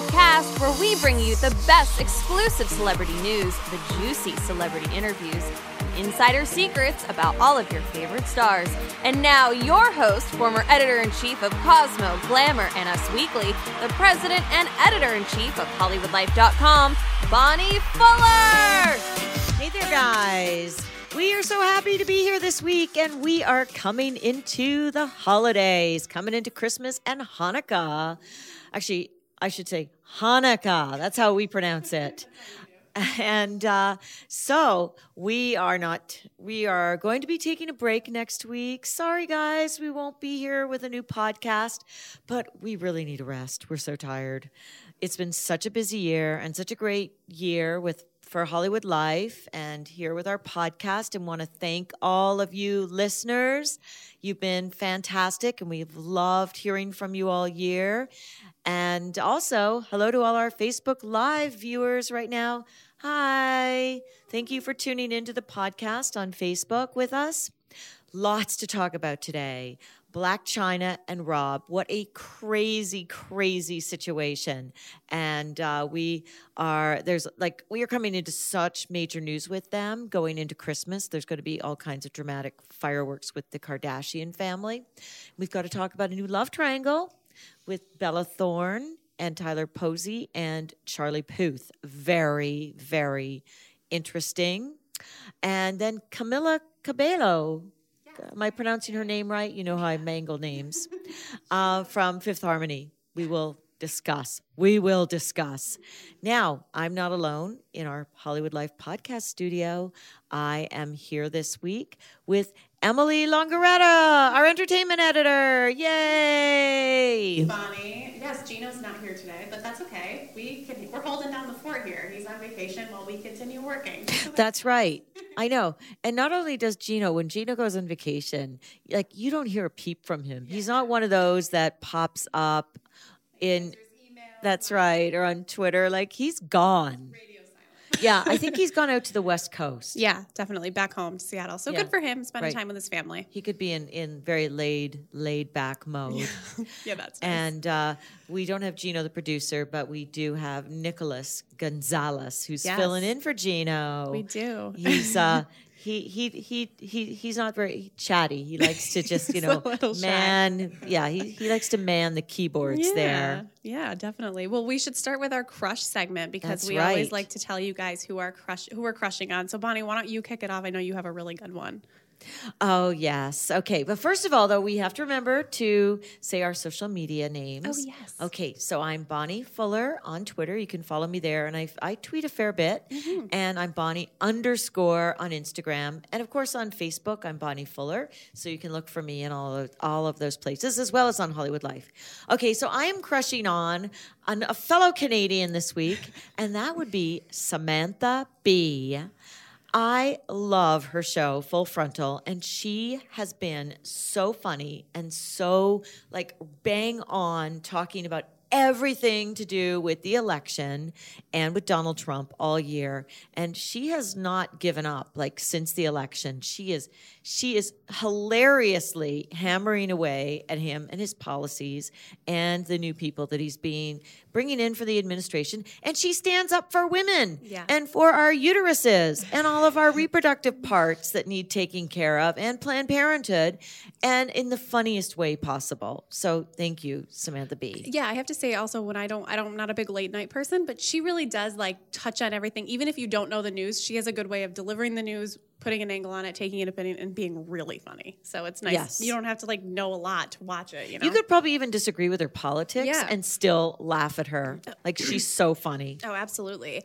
Cast where we bring you the best exclusive celebrity news, the juicy celebrity interviews, and insider secrets about all of your favorite stars. And now, your host, former editor in chief of Cosmo, Glamour, and Us Weekly, the president and editor in chief of HollywoodLife.com, Bonnie Fuller. Hey there, guys. We are so happy to be here this week, and we are coming into the holidays, coming into Christmas and Hanukkah. Actually, I should say Hanukkah. That's how we pronounce it. And uh, so we are not, we are going to be taking a break next week. Sorry, guys, we won't be here with a new podcast, but we really need a rest. We're so tired. It's been such a busy year and such a great year with for Hollywood Life and here with our podcast and want to thank all of you listeners. You've been fantastic and we've loved hearing from you all year. And also, hello to all our Facebook Live viewers right now. Hi. Thank you for tuning into the podcast on Facebook with us. Lots to talk about today. Blac Chyna and Rob. What a crazy, crazy situation. And uh, we are, there's like, we are coming into such major news with them going into Christmas. There's going to be all kinds of dramatic fireworks with the Kardashian family. We've got to talk about a new love triangle with Bella Thorne and Tyler Posey and Charlie Puth. Very, very interesting. And then Camila Cabello. Am I pronouncing her name right? You know how I mangle names. Uh, from Fifth Harmony. We will discuss. We will discuss. Now, I'm not alone in our Hollywood Life podcast studio. I am here this week with Emily Longeretta, our entertainment editor. Yay! Bonnie. Yes, Gino's not here today, but that's okay. We can we're holding down the fort here. He's on vacation while we continue working. That's right. I know. And not only does Gino, when Gino goes on vacation, like you don't hear a peep from him. He's not one of those that pops up in That's right, or on Twitter like he's gone. Yeah, I think he's gone out to the West Coast. Yeah, definitely back home to Seattle. So Yeah. good for him, spending Right. time with his family. He could be in in very laid laid back mode. Yeah, that's nice. And uh, we don't have Gino, the producer, but we do have Nicholas Gonzalez, who's Yes. filling in for Gino. We do. He's uh, he he he he he's not very chatty. He likes to just you know shy. man. Yeah, he he likes to man the keyboards there. Yeah, definitely. Well, we should start with our crush segment because That's we right. always like to tell you guys who are crush who we're crushing on. So Bonnie, why don't you kick it off? I know you have a really good one. Oh yes. Okay, but first of all, though, we have to remember to say our social media names. Oh, yes. Okay, so I'm Bonnie Fuller on Twitter. You can follow me there, and I I tweet a fair bit. Mm-hmm. And I'm Bonnie underscore on Instagram, and of course on Facebook. I'm Bonnie Fuller, so you can look for me in all of, all of those places as well as on Hollywood Life. Okay, so I am crushing on on a fellow Canadian this week, and that would be Samantha Bee I love her show, Full Frontal, and she has been so funny and so like bang on talking about everything to do with the election and with Donald Trump all year. And she has not given up like since the election. She is she is hilariously hammering away at him and his policies and the new people that he's being bringing in for the administration. And she stands up for women Yeah. and for our uteruses and all of our reproductive parts that need taking care of and Planned Parenthood and in the funniest way possible. So thank you, Samantha Bee Yeah, I have to say also when I don't I don't I'm not a big late night person, but she really does like touch on everything. Even if you don't know the news, she has a good way of delivering the news, putting an angle on it, taking an opinion, and being really funny. So it's nice. Yes. You don't have to like know a lot to watch it. You know. You could probably even disagree with her politics Yeah. and still laugh at her. Uh, like she's so funny. Oh, absolutely.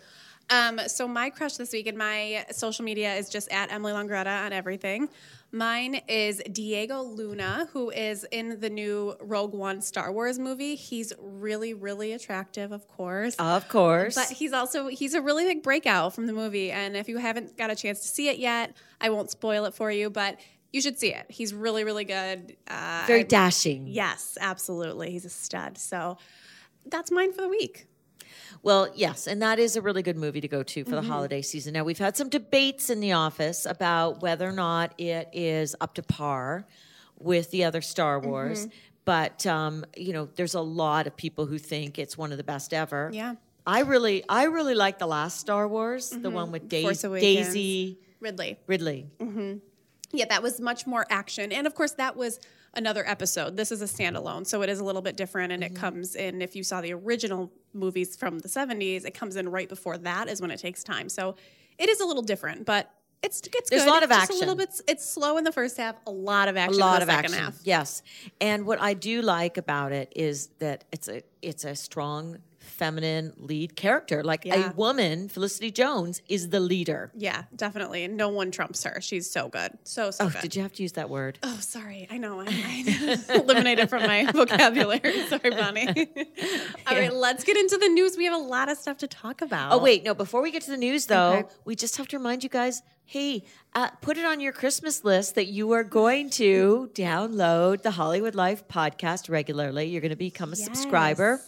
Um, so my crush this week, and my social media is just at Emily Longeretta on everything. Mine is Diego Luna, who is in the new Rogue One Star Wars movie. He's really, really attractive, of course. Of course. But he's also he's a really big breakout from the movie, and if you haven't got a chance to see it yet, I won't spoil it for you, but you should see it. He's really, really good. Uh, Very I- dashing. Yes, absolutely. He's a stud. So that's mine for the week. Well, yes, and that is a really good movie to go to for Mm-hmm. the holiday season. Now, we've had some debates in the office about whether or not it is up to par with the other Star Wars. Mm-hmm. But um, you know, there's a lot of people who think it's one of the best ever. Yeah. I really, I really like the last Star Wars, the one with Mm-hmm. Daisy, Ridley. Ridley. Yeah, that was much more action. And of course, that was another episode. This is a standalone, so it is a little bit different. And it mm-hmm. comes in, if you saw the original movies from the 70s, it comes in right before that, is when it takes time. So it is a little different, but it's, it's There's good. a lot of It's just A little bit, it's slow in the first half, a lot of action a lot in of second action. half. Yes, and what I do like about it is that it's a it's a strong feminine lead character. Like Yeah. a woman, Felicity Jones is the leader. Yeah, definitely. And no one trumps her. She's so good. So, so Oh, good. did you have to use that word? Oh, sorry. I know. I, I eliminated from my vocabulary. Sorry, Bonnie. All right, let's get into the news. We have a lot of stuff to talk about. Oh wait, no. Before we get to the news, though, Okay. we just have to remind you guys: hey, uh, put it on your Christmas list that you are going to download the Hollywood Life podcast regularly. You're going to become a subscriber,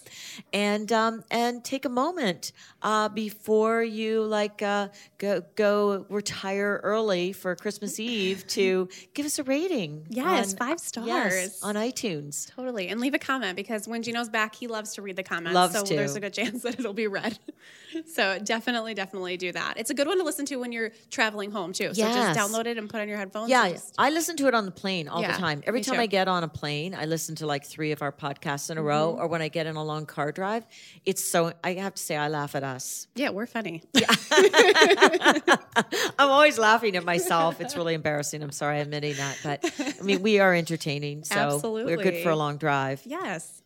and um, and take a moment uh, before you like uh, go go retire early for Christmas Eve to give us a rating. Yes, on- five yes, stars. on iTunes. Totally. And leave a comment because when Gino's back, he loves to read the comments. Loves so to. there's a good chance that it'll be read. so definitely, definitely do that. It's a good one to listen to when you're traveling home, too. So Yes. just download it and put on your headphones. Yeah, just- I listen to it on the plane all Yeah, the time. Every time too. I get on a plane, I listen to like three of our podcasts in a row, Mm-hmm. or when I get in a long car drive. It's so I have to say I laugh at us. yeah, we're funny. I'm always laughing at myself. It's really embarrassing. I'm sorry I'm admitting that, but I mean we are entertaining, so we're good for a long drive. yes.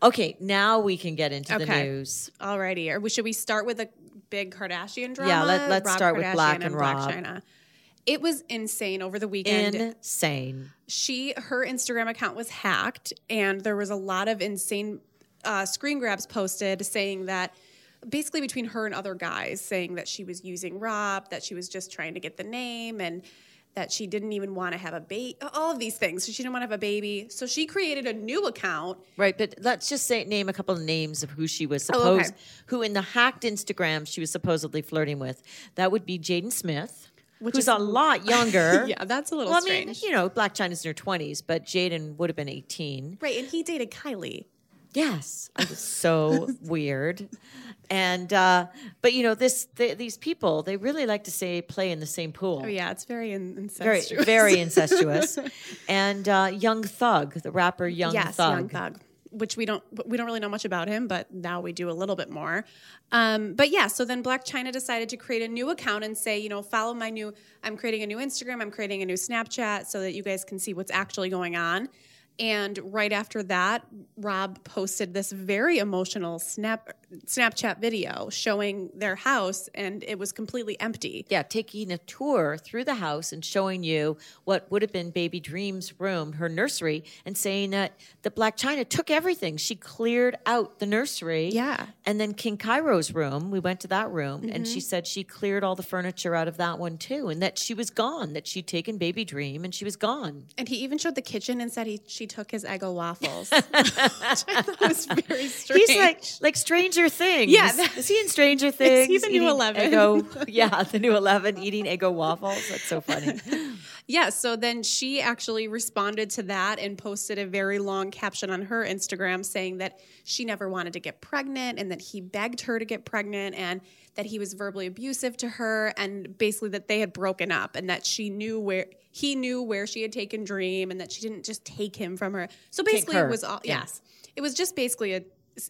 Okay, now we can get into the Okay. news. Alrighty. Or should we start with a big Kardashian drama? Yeah, let- let's Rob start with Kardashian Blac and Rob. Chyna. It was insane over the weekend. Insane. she her Instagram account was hacked, and there was a lot of insane uh, screen grabs posted saying that basically between her and other guys saying that she was using Rob, that she was just trying to get the name, and that she didn't even want to have a baby. All of these things. So she didn't want to have a baby. So she created a new account. Right, but let's just say name a couple of names of who she was Oh, okay. supposed, who in the hacked Instagram she was supposedly flirting with. That would be Jaden Smith, Which who's is- a lot younger. Yeah, that's a little Well, I mean, strange. you know, Blac Chyna's in her twenties, but Jaden would have been eighteen. right, and he dated Kylie. Yes, it was so weird. And uh, but you know, this th- these people they really like to say play in the same pool. Oh yeah, it's very in- Very, incestuous. very incestuous. and uh, Young Thug, the rapper Young yes, Thug. Young Thug, which we don't we don't really know much about him, but now we do a little bit more. Um, but yeah, so then Blac Chyna decided to create a new account and say, you know, follow my new. I'm creating a new Instagram. I'm creating a new Snapchat so that you guys can see what's actually going on. And right after that, Rob posted this very emotional snap Snapchat video showing their house, and it was completely empty. yeah, taking a tour through the house and showing you what would have been Baby Dream's room, her nursery, and saying that the Blac Chyna took everything. She cleared out the nursery. Yeah. And then King Cairo's room, we went to that room, and Mm-hmm. she said she cleared all the furniture out of that one too, and that she was gone, that she'd taken Baby Dream and she was gone. And he even showed the kitchen and said he she took his Eggo waffles. Which I thought was very strange. He's like like Stranger Things. Yeah, that- is he in Stranger Things? he the new 11? Eggo, yeah, the new Eleven eating Eggo waffles. That's so funny. Yeah, so then she actually responded to that and posted a very long caption on her Instagram saying that she never wanted to get pregnant and that he begged her to get pregnant and that he was verbally abusive to her and basically that they had broken up and that she knew where he knew where she had taken Dream and that she didn't just take him from her. So basically her, it was all yeah. yes. It was just basically a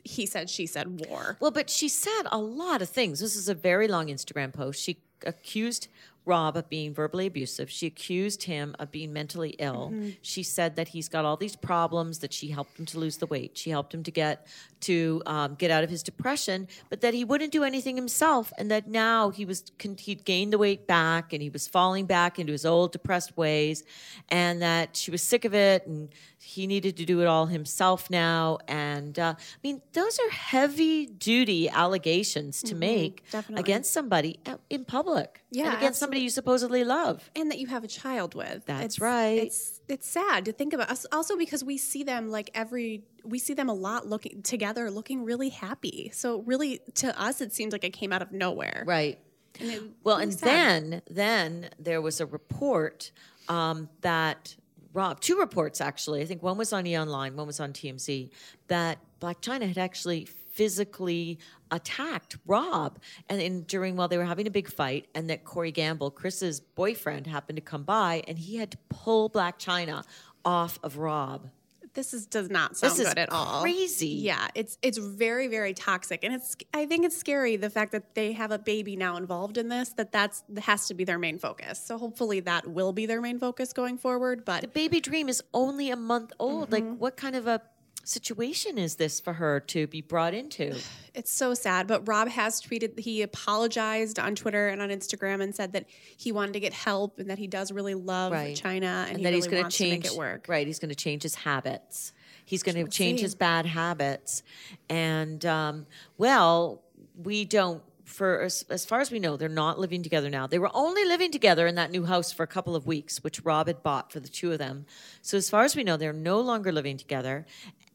he said she said war. Well, but she said a lot of things. This is a very long Instagram post. She accused Rob of being verbally abusive. She accused him of being mentally ill. She said that he's got all these problems, that she helped him to lose the weight. She helped him to get to um, get out of his depression, but that he wouldn't do anything himself, and that now he was he'd gained the weight back, and he was falling back into his old depressed ways, and that she was sick of it, and he needed to do it all himself now. And uh, I mean, those are heavy duty allegations to make definitely. against somebody uh, in public, Yeah, and against somebody you supposedly love. and that you have a child with. That's It's- right. It's it's sad to think about. Us Also because we see them like every we see them a lot looking together, looking really happy. So really, to us, it seems like it came out of nowhere. Right. And it- Well, and sad. then then there was a report um, that Rob, two reports actually. I think one was on E Online, one was on TMZ. That Blac Chyna had actually physically attacked Rob, and in, during while they were having a big fight, and that Corey Gamble, Kris's boyfriend, happened to come by, and he had to pull Blac Chyna off of Rob. this is does not sound This is good at all. crazy. Yeah, it's it's very very toxic, and it's I think it's scary the fact that they have a baby now involved in this. That that's that has to be their main focus. So hopefully that will be their main focus going forward. But the Baby Dream is only a month old. Like, Mm-hmm. what kind of a situation is this for her to be brought into? It's so sad, but Rob has tweeted he apologized on Twitter and on Instagram and said that he wanted to get help and that he does really love Right. Chyna and, and he that really he's going to wants change to make it work. Right, he's going to change his habits. He's going to We'll change see. his bad habits, and um, well, we don't. For as, as far as we know, they're not living together now. They were only living together in that new house for a couple of weeks, which Rob had bought for the two of them. So as far as we know, they're no longer living together,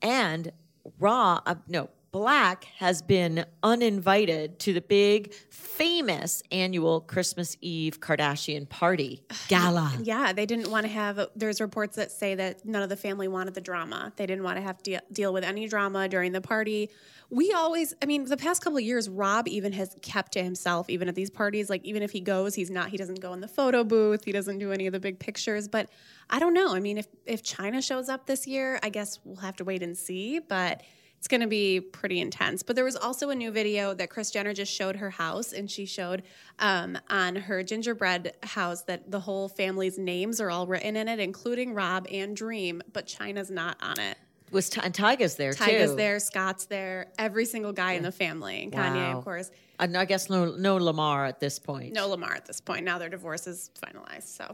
and Raw, uh, no, Blac has been uninvited to the big, famous annual Christmas Eve Kardashian party gala. Yeah, they didn't want to have. There's reports that say that none of the family wanted the drama. They didn't want to have to de- deal with any drama during the party. We always, I mean, the past couple of years, Rob even has kept to himself, even at these parties. Like, even if he goes, he's not, he doesn't go in the photo booth, he doesn't do any of the big pictures. But I don't know. I mean, if, if Chyna shows up this year, I guess we'll have to wait and see. But it's going to be pretty intense. But there was also a new video that Kris Jenner just showed her house, and she showed um, on her gingerbread house that the whole family's names are all written in it, including Rob and Dream, but Chyna's not on it. Was Ty- and Tyga's there Tyga's too. there, Scott's there, every single guy in the family, and Kanye, of course. And I guess no, no Lamar at this point. No Lamar at this point. Now their divorce is finalized. So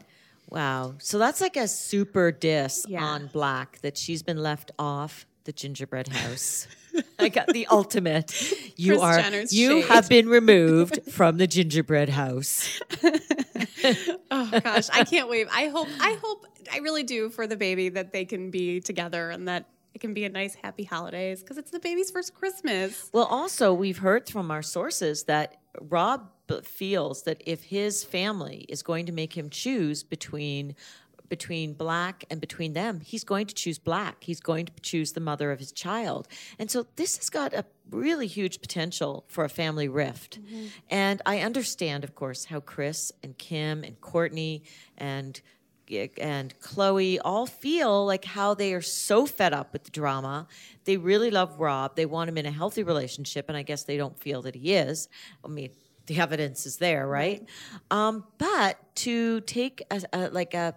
Wow. So that's like a super diss Yeah. on Blac that she's been left off the gingerbread house. I got the ultimate. You Kris are Jenner's you shade. have been removed from the gingerbread house. Oh gosh, I can't wait. I hope I hope I really do for the baby that they can be together and that it can be a nice happy holidays because it's the baby's first Christmas. Well, also we've heard from our sources that Rob feels that if his family is going to make him choose between between Blac and between them, he's going to choose Blac. He's going to choose the mother of his child. And so this has got a really huge potential for a family rift. And I understand, of course, how Kris and Kim and Kourtney and and Khloe all feel like how they are so fed up with the drama. They really love Rob. They want him in a healthy relationship, and I guess they don't feel that he is. I mean, the evidence is there, right? Um, but to take a, a like a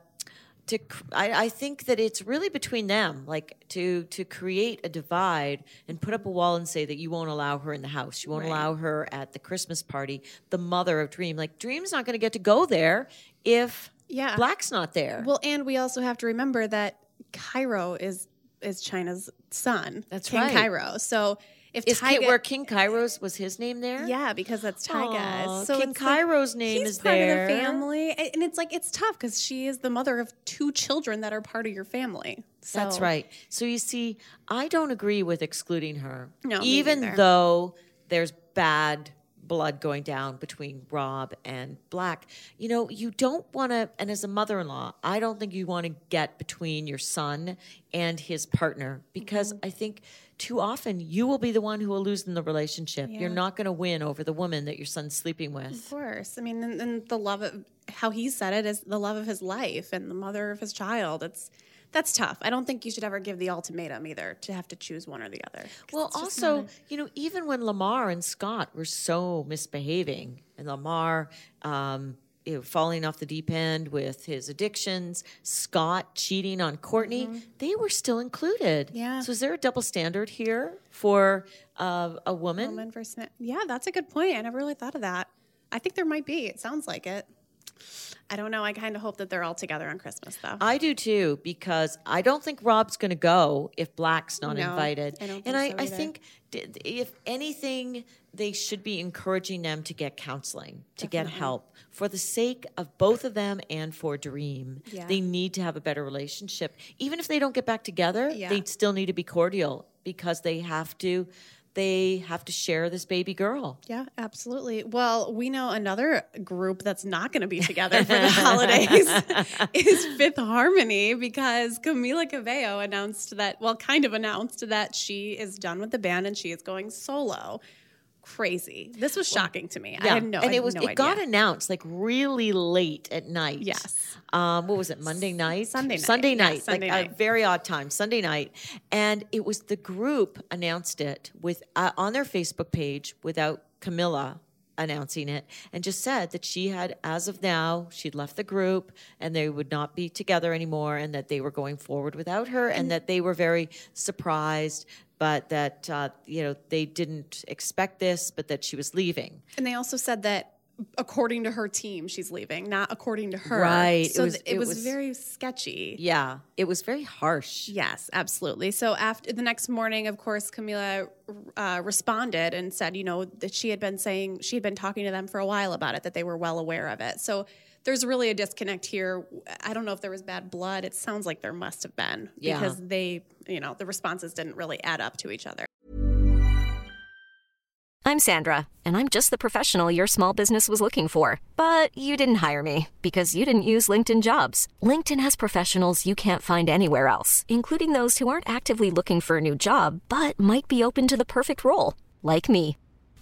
to I, I think that it's really between them like to to create a divide and put up a wall and say that you won't allow her in the house you won't allow her at the christmas party the mother of dream like dream's not going to get to go there if Yeah. Blac's not there Well, and we also have to remember that Cairo is is Chyna's son. That's King right. Cairo. So if is Ki- Tyga, where king kairos was his name there yeah, because that's Tyga. So King it's like, Cairo's name is part there. of the family, and it's like it's tough because she is the mother of two children that are part of your family. So That's right. So you see, I don't agree with excluding her. No, even though there's bad blood going down between Rob and Blac. You know, you don't want to and as a mother-in-law, I don't think you want to get between your son and his partner because Mm-hmm. I think too often you will be the one who will lose in the relationship. You're not going to win over the woman that your son's sleeping with. Of course. I mean, and, and the love of how he said it is the love of his life and the mother of his child. It's that's tough. I don't think you should ever give the ultimatum either to have to choose one or the other. Well, also, not you know, even when Lamar and Scott were so misbehaving, and Lamar, um, you know, falling off the deep end with his addictions, Scott cheating on Kourtney, they were still included. Mm-hmm. Yeah. So is there a double standard here for uh, a woman? Woman versus man. Yeah, that's a good point. I never really thought of that. I think there might be. It sounds like it. I don't know. I kind of hope that they're all together on Christmas, though. I do too, because I don't think Rob's going to go if Blac's not No, invited. I don't and I, so I think if anything, they should be encouraging them to get counseling, to get help for the sake of both of them and for Dream. Yeah. They need to have a better relationship. Even if they don't get back together, Yeah. they still need to be cordial because they have to. They have to share this baby girl. Yeah, absolutely. Well, we know another group that's not going to be together for the holidays is Fifth Harmony because Camila Cabello announced that, well, kind of announced that she is done with the band and she is going solo. Crazy. This was shocking to me. I had no, and it was no it got idea. announced like really late at night. Yes. Um, what was it? Monday night. Sunday night. Sunday Yeah, night. Sunday like night. a very odd time. Sunday night, and it was the group announced it with uh, on their Facebook page without Camila announcing it and just said that she had as of now she'd left the group and they would not be together anymore and that they were going forward without her and that they were very surprised but that uh, you know they didn't expect this but that she was leaving And they also said that according to her team, she's leaving, not according to her. Right. It So was- th- it it was was- very sketchy. yeah it was very harsh Yes, absolutely. So after the next morning, of course, Camila uh, responded and said, you know, that she had been saying she had been talking to them for a while about it, that they were well aware of it. So there's really a disconnect here. I don't know if there was bad blood. It sounds like there must have been Yeah. because they, you know, the responses didn't really add up to each other. I'm Sandra, and I'm just the professional your small business was looking for. But you didn't hire me because you didn't use LinkedIn jobs. LinkedIn has professionals you can't find anywhere else, including those who aren't actively looking for a new job but might be open to the perfect role, like me.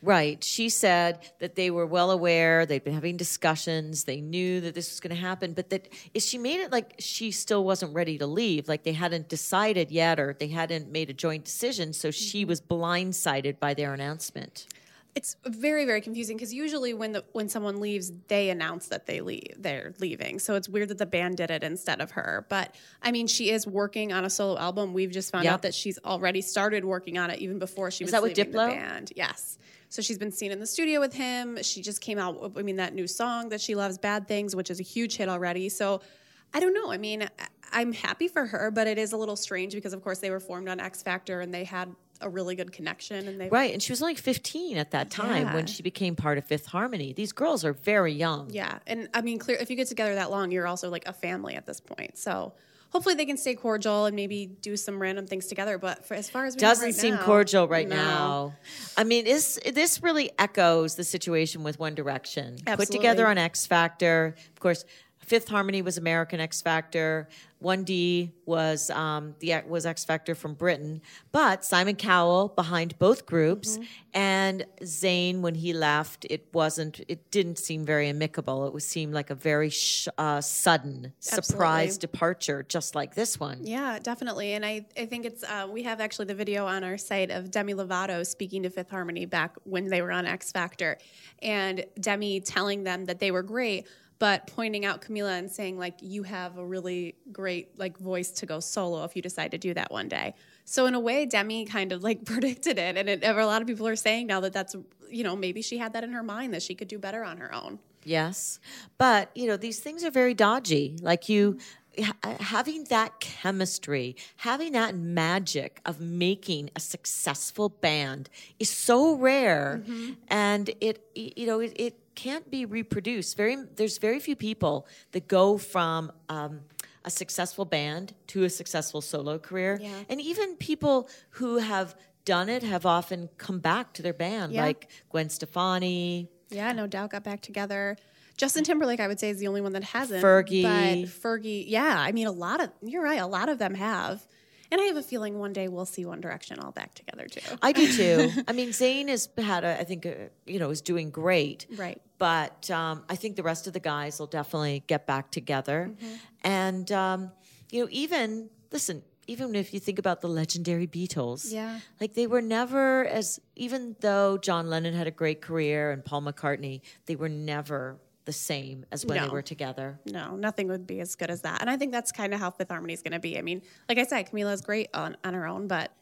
Right. She said that they were well aware, they'd been having discussions, they knew that this was going to happen, but that is she made it like she still wasn't ready to leave, like they hadn't decided yet or they hadn't made a joint decision, so she mm-hmm. was blindsided by their announcement. It's very very confusing because usually when the when someone leaves, they announce that they leave they're leaving. So it's weird that the band did it instead of her. But I mean, she is working on a solo album. We've just found Yep. out that she's already started working on it even before she was that with leaving Diplo? the band. Yes. So she's been seen in the studio with him. She just came out. I mean, that new song that she loves, "Bad Things," which is a huge hit already. So. I don't know. I mean, I'm happy for her, but it is a little strange because, of course, they were formed on X Factor and they had a really good connection. And they Right. And she was only 15 at that time when she became part of Fifth Harmony. These girls are very young. Yeah, and I mean, clear if you get together that long, you're also like a family at this point. So hopefully they can stay cordial and maybe do some random things together. But for as far as we doesn't right seem now, cordial right no. now. I mean, this this really echoes the situation with One Direction. Put together on X Factor. Of course, Fifth Harmony was American X Factor. One D was um, the was X Factor from Britain. But Simon Cowell behind both groups, Mm-hmm. and Zayn when he left, it wasn't. It didn't seem very amicable. It was seemed like a very sh- uh, sudden surprise departure, just like this one. Yeah, definitely. And I, I think it's, uh, we have actually the video on our site of Demi Lovato speaking to Fifth Harmony back when they were on X Factor. And Demi telling them that they were great, but pointing out Camila and saying, like, you have a really great, like, voice to go solo if you decide to do that one day. So in a way, Demi kind of like predicted it. And it, a lot of people are saying now that that's, you know, maybe she had that in her mind that she could do better on her own. Yes. But, you know, these things are very dodgy. Like you having that chemistry, having that magic of making a successful band is so rare mm-hmm. and it you know, it, it can't be reproduced. Very there's very few people that go from um a successful band to a successful solo career. Yeah. And even people who have done it have often come back to their band, Yeah. like Gwen Stefani, Yeah, no doubt got back together. Justin Timberlake, I would say, is the only one that hasn't. Fergie. But Fergie, yeah, I mean, a lot of, you're right, a lot of them have. And I have a feeling one day we'll see One Direction all back together too. I do too. I mean, Zayn has had, a, I think, a, you know, is doing great. Right. But um, I think the rest of the guys will definitely get back together. Mm-hmm. And, um, you know, even, listen, even if you think about the legendary Beatles, Yeah. like they were never as, even though John Lennon had a great career and Paul McCartney, they were never the same as when they were together. No, nothing would be as good as that. And I think that's kind of how Fifth Harmony is going to be. I mean, like I said, Camila's great on, on her own, but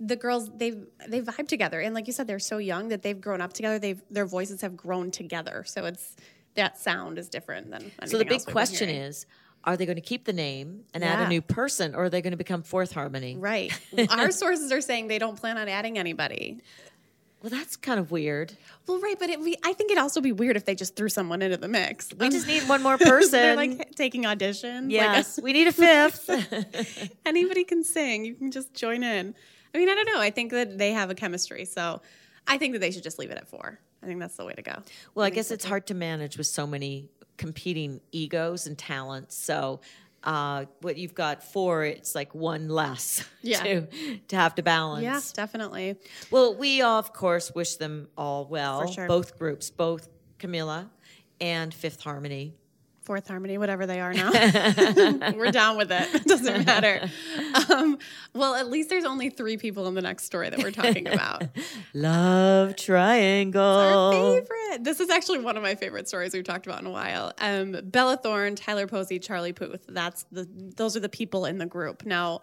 the girls they they vibe together, and like you said, they're so young that they've grown up together. They've their voices have grown together, so it's that sound is different than. So the big question is, are they going to keep the name and add a new person, or are they going to become Fourth Harmony? right. Our sources are saying they don't plan on adding anybody. Well, that's kind of weird. Well, right, but it, we, I think it'd also be weird if they just threw someone into the mix. We just need one more person. They're like taking auditions. Like, yes, we need a fifth. anybody can sing. You can just join in. I mean, I don't know. I think that they have a chemistry, so I think that they should just leave it at four. I think that's the way to go. well, I guess it's hard to manage with so many competing egos and talents. So, uh, what you've got four, it's like one less Yeah. to to have to balance. Yeah, definitely. Well, we of course wish them all well. For sure. Both groups, both Camila and Fifth Harmony. Fourth Harmony, whatever they are now. We're down with it. It doesn't matter. Um, well, at least there's only three people in the next story that we're talking about. Love Triangle. Our favorite. This is actually one of my favorite stories we've talked about in a while. Um, Bella Thorne, Tyler Posey, Charlie Puth. That's the those are the people in the group. Now,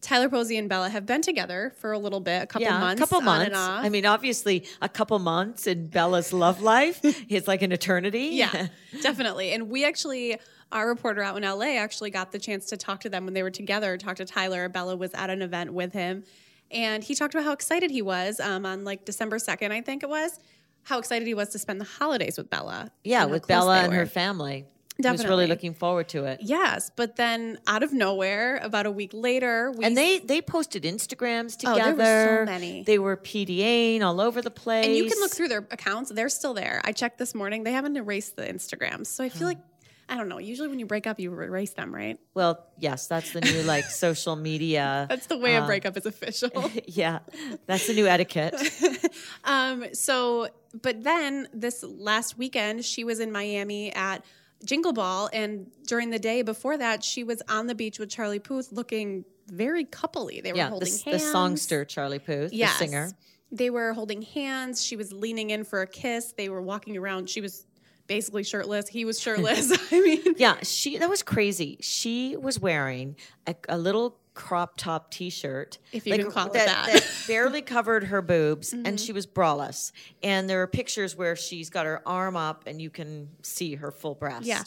Tyler Posey and Bella have been together for a little bit, a couple yeah, months, a couple on months. and off. I mean, obviously, a couple months in Bella's love life is like an eternity. yeah, definitely. And we actually, our reporter out in LA actually got the chance to talk to them when they were together. Talk to Tyler. Bella was at an event with him, and he talked about how excited he was um, on like December second, I think it was. How excited he was to spend the holidays with Bella. yeah, with Bella and her family. He was really looking forward to it. Yes, but then out of nowhere, about a week later, we And they they posted Instagrams together. Oh, there were so many. They were PDAing all over the place. and you can look through their accounts; they're still there. I checked this morning; they haven't erased the Instagrams. So I feel like I don't know. Usually, when you break up, you erase them, right? Well, yes, that's the new like social media. That's the way Uh, a breakup is official. yeah, that's the new etiquette. Um, so, but then this last weekend, she was in Miami at Jingle Ball, and during the day before that, she was on the beach with Charlie Puth, looking very coupley. They were Yeah, holding the hands. The songster Charlie Puth, Yes. the singer. They were holding hands. She was leaning in for a kiss. They were walking around. She was basically shirtless. He was shirtless. I mean, Yeah, she that was crazy. She was wearing a, a little crop top T-shirt, If you can call it that. that barely covered her boobs, Mm-hmm. and she was braless. And there are pictures where she's got her arm up, and you can see her full breast. Yeah.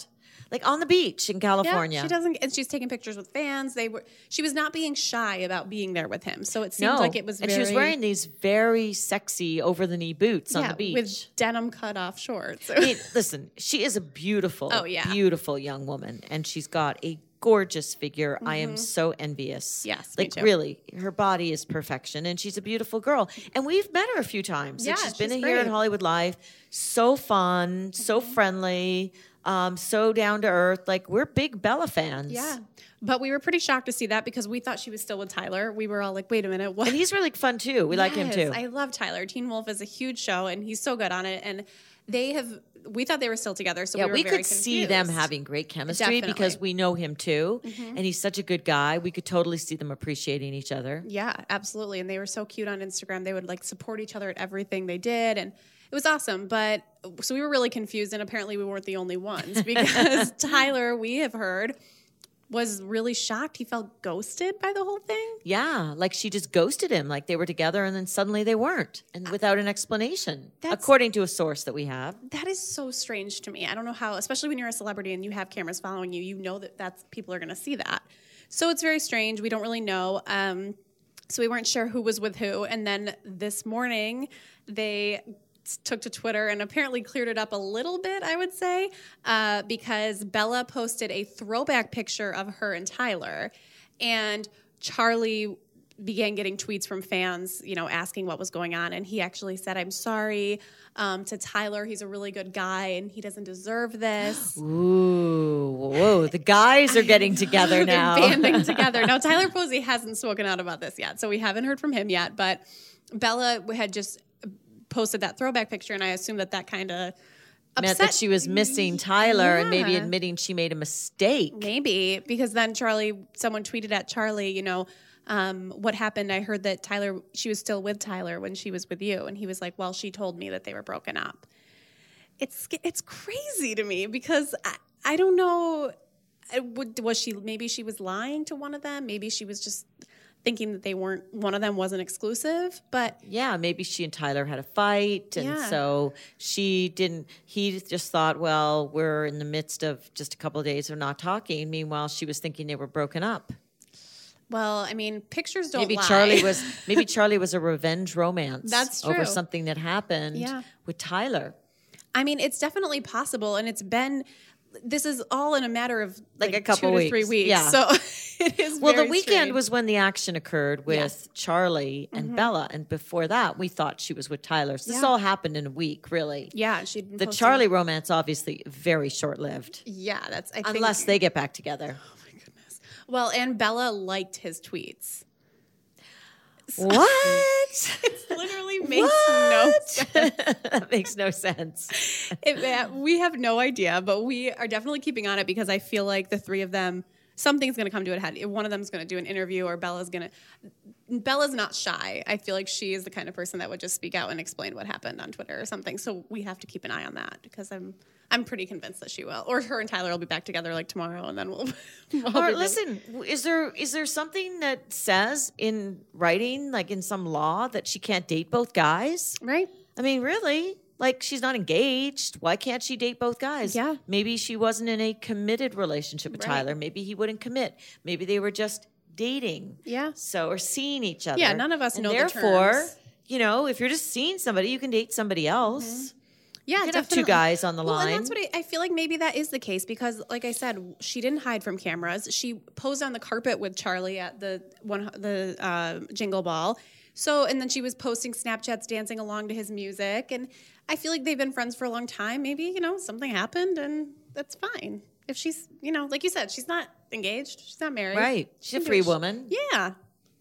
like on the beach in California. Yeah, she doesn't, and she's taking pictures with fans. They were, she was not being shy about being there with him. So it seemed no, like it was, and very, she was wearing these very sexy over the knee boots on the beach. with denim cut off shorts. I mean, listen, she is a beautiful, Oh, yeah. beautiful young woman, and she's got a gorgeous figure. I am so envious. Mm-hmm. Yes, like really, her body is perfection, and she's a beautiful girl. And we've met her a few times. Yeah, she's been she's in here in. Hollywood Life. So fun, so Mm-hmm. friendly, um, so down to earth. Like we're big Bella fans. yeah. But we were pretty shocked to see that because we thought she was still with Tyler. We were all like, wait a minute, what? and he's really fun too. We like him too. I love Tyler. Teen Wolf is a huge show, and he's so good on it. And they have, we thought they were still together. So yeah, we, were we could see them having great chemistry Definitely. Mm-hmm. because we know him too, and he's such a good guy. We could totally see them appreciating each other. Yeah, absolutely. And they were so cute on Instagram. They would like support each other at everything they did. And it was awesome. But so we were really confused. And apparently we weren't the only ones because Tyler, we have heard, was really shocked. He felt ghosted by the whole thing. Yeah, like she just ghosted him, like they were together and then suddenly they weren't, and without an explanation, That's- according to a source that we have. That is so strange to me. I don't know how, especially when you're a celebrity and you have cameras following you, you know that that's people are going to see that. So it's very strange. We don't really know. Um, so we weren't sure who was with who. And then this morning, they took to Twitter and apparently cleared it up a little bit, I would say, uh, because Bella posted a throwback picture of her and Tyler. And Charlie began getting tweets from fans, you know, asking what was going on. And he actually said, I'm sorry um, to Tyler. He's a really good guy and he doesn't deserve this. Ooh, whoa, the guys are getting together now. They're banding together. Now, Tyler Posey hasn't spoken out about this yet, so we haven't heard from him yet. But Bella had just posted that throwback picture, and I assume that that kind of meant that she was missing Tyler and maybe admitting she made a mistake. Maybe because then Charlie, someone tweeted at Charlie, you know, um, what happened? I heard that Tyler, she was still with Tyler when she was with you, and he was like, "Well, she told me that they were broken up." It's it's crazy to me because I, I don't know. Would, was she maybe she was lying to one of them? Maybe she was just thinking that they weren't one of them wasn't exclusive. But Yeah, maybe she and Tyler had a fight. And Yeah. so she didn't, he just thought, well, we're in the midst of just a couple of days of not talking. Meanwhile, she was thinking they were broken up. well, I mean, pictures don't maybe lie. Charlie was, maybe Charlie was a revenge romance. That's true. Over something that happened Yeah. with Tyler. I mean, it's definitely possible, and it's been. This is all in a matter of Like a couple two to three weeks. weeks. Yeah. So it is. Well, the weekend strange. was when the action occurred with Yes. Mm-hmm. Charlie and Bella. And before that, we thought she was with Tyler. So this Yeah. all happened in a week, really. Yeah, she The Charlie romance, obviously, very short lived. Yeah, that's I think, Unless they get back together. Oh my goodness. Well, and Bella liked his tweets. What? It literally makes no sense. that makes no sense. It- we have no idea, but we are definitely keeping on it because I feel like the three of them, something's going to come to a head. One of them's going to do an interview, or Bella's going to. Bella's not shy. I feel like she is the kind of person that would just speak out and explain what happened on Twitter or something. So we have to keep an eye on that because I'm I'm pretty convinced that she will, or her and Tyler will be back together like tomorrow, and then we'll. we'll Or listen, is there is there something that says in writing, like in some law, that she can't date both guys? right? I mean, really? Like she's not engaged. Why can't she date both guys? Yeah. Maybe she wasn't in a committed relationship with Right. Tyler. Maybe he wouldn't commit. Maybe they were just dating. Yeah. So or seeing each other. Yeah, none of us and know the Therefore, terms. you know, if you're just seeing somebody, you can date somebody else. Yeah, You have two guys on the well, line. And that's what I, I feel like maybe that is the case because, like I said, she didn't hide from cameras. She posed on the carpet with Charlie at the one the uh, Jingle Ball. So, and then she was posting Snapchats dancing along to his music. And I feel like they've been friends for a long time. Maybe, you know, something happened and that's fine. If she's, you know, like you said, she's not engaged, she's not married. Right. She She's a free woman. Yeah.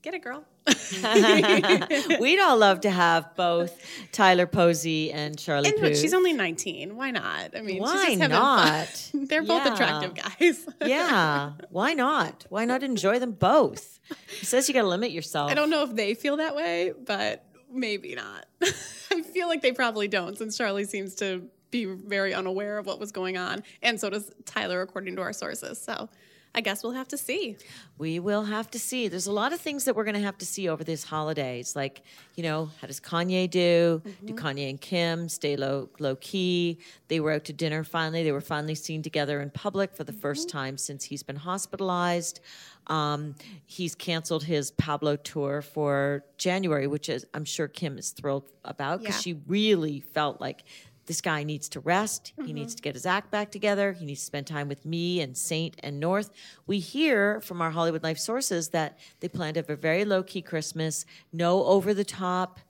Get it, girl. We'd all love to have both Tyler Posey and Charlie And look, she's only 19. Why not? I mean, she's Why not? They're both Yeah. attractive guys. yeah. Why not? Why not enjoy them both? He says you got to limit yourself. I don't know if they feel that way, but maybe not. I feel like they probably don't, since Charlie seems to be very unaware of what was going on, and so does Tyler, according to our sources. So I guess we'll have to see. We will have to see. There's a lot of things that we're going to have to see over these holidays. Like, you know, how does Kanye do? Do Kanye and Kim stay low, low key? They were out to dinner finally. They were finally seen together in public for the first time since he's been hospitalized. Um, he's canceled his Pablo tour for January, which is I'm sure Kim is thrilled about because Yeah. she really felt like this guy needs to rest. He needs to get his act back together. He needs to spend time with me and Saint and North. We hear from our Hollywood Life sources that they plan to have a very low key Christmas, no over the top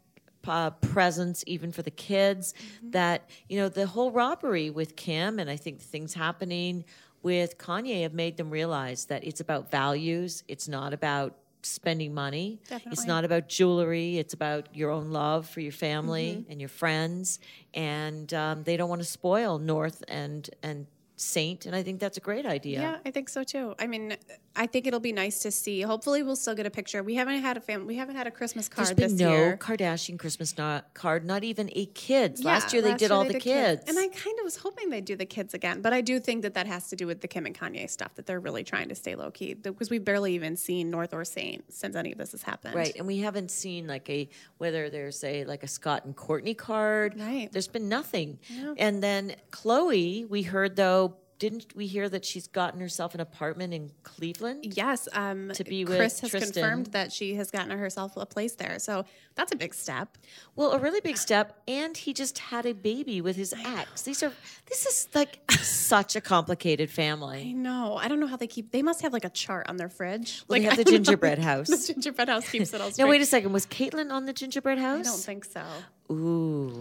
uh, presents, even for the kids. That, you know, the whole robbery with Kim and I think the things happening with Kanye have made them realize that it's about values, it's not about spending money. It's not about jewelry. It's about your own love for your family Mm-hmm. and your friends. And um, they don't want to spoil North and and Saint. And I think that's a great idea. Yeah, I think so too. I mean, I think it'll be nice to see. Hopefully, we'll still get a picture. We haven't had a fam- We haven't had a Christmas card There's been this no year. Kardashian Christmas not, card, not even a kids. Yeah, last year they did all the kids. And I kind of was hoping they'd do the kids again, but I do think that that has to do with the Kim and Kanye stuff that they're really trying to stay low key because we've barely even seen North or Saint since any of this has happened. Right, and we haven't seen like a whether there's a like a Scott and Kourtney card. Right. There's been nothing. And then Khloe, we heard though, didn't we hear that she's gotten herself an apartment in Cleveland? Yes, um, To be with Kris has Tristan. confirmed that she has gotten herself a place there, so that's a big step. Well, a really big step, and he just had a baby with his ex. These are this is like such a complicated family. I know. I don't know how they keep. They must have like a chart on their fridge. Well, they like have the don't know. gingerbread house. the gingerbread house keeps it all straight. Now wait a second. Was Caitlyn on the gingerbread house? I don't think so. Ooh.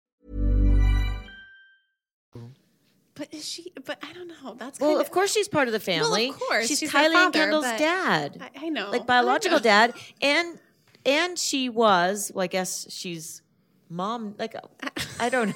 But is she? But I don't know. That's Well, kind of course she's part of the family. Well, of course, she's, she's Kylie and father, Kendall's dad. I, I know, like biological know. dad, and and she was. Well, I guess she's mom. Like I don't. know.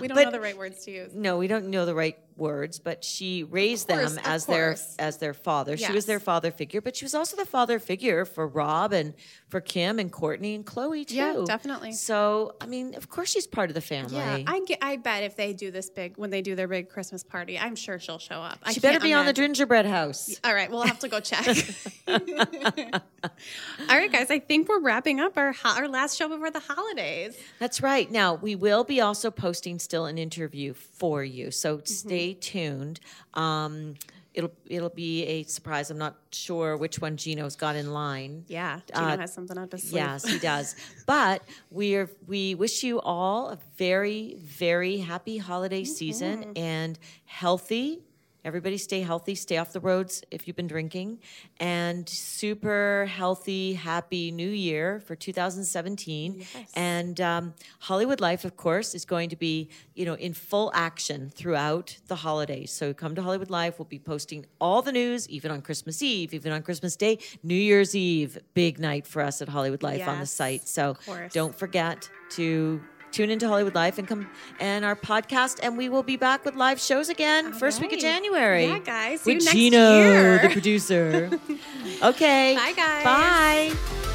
We don't But- know the right words to use. No, we don't know the right words, but she raised course, them as their as their father. She was their father figure, but she was also the father figure for Rob and for Kim and Kourtney and Khloe too. Yeah, definitely. So, I mean, of course she's part of the family. Yeah, I get. I bet if they do this big when they do their big Christmas party, I'm sure she'll show up. I she better can't be on the gingerbread house. All right, we'll have to go check. All right, guys, I think we're wrapping up our ho- our last show before the holidays. That's right. Now, we will be also posting still an interview for you. So mm-hmm. stay tuned. Um, it'll it'll be a surprise. I'm not sure which one Gino's got in line. Yeah, Gino Uh, has something up his sleeve. Yes, he does. but we're we wish you all a very very happy holiday season and healthy. Everybody stay healthy, stay off the roads if you've been drinking, and super healthy, happy new year for 2017. And um, Hollywood Life, of course, is going to be, you know, in full action throughout the holidays. So come to Hollywood Life. We'll be posting all the news, even on Christmas Eve, even on Christmas Day, New Year's Eve, big night for us at Hollywood Life on the site. So don't forget to tune into Hollywood Life and come and our podcast, and we will be back with live shows again first week of. January. Yeah, guys. With Gino, year. the producer. okay. Bye, guys. Bye.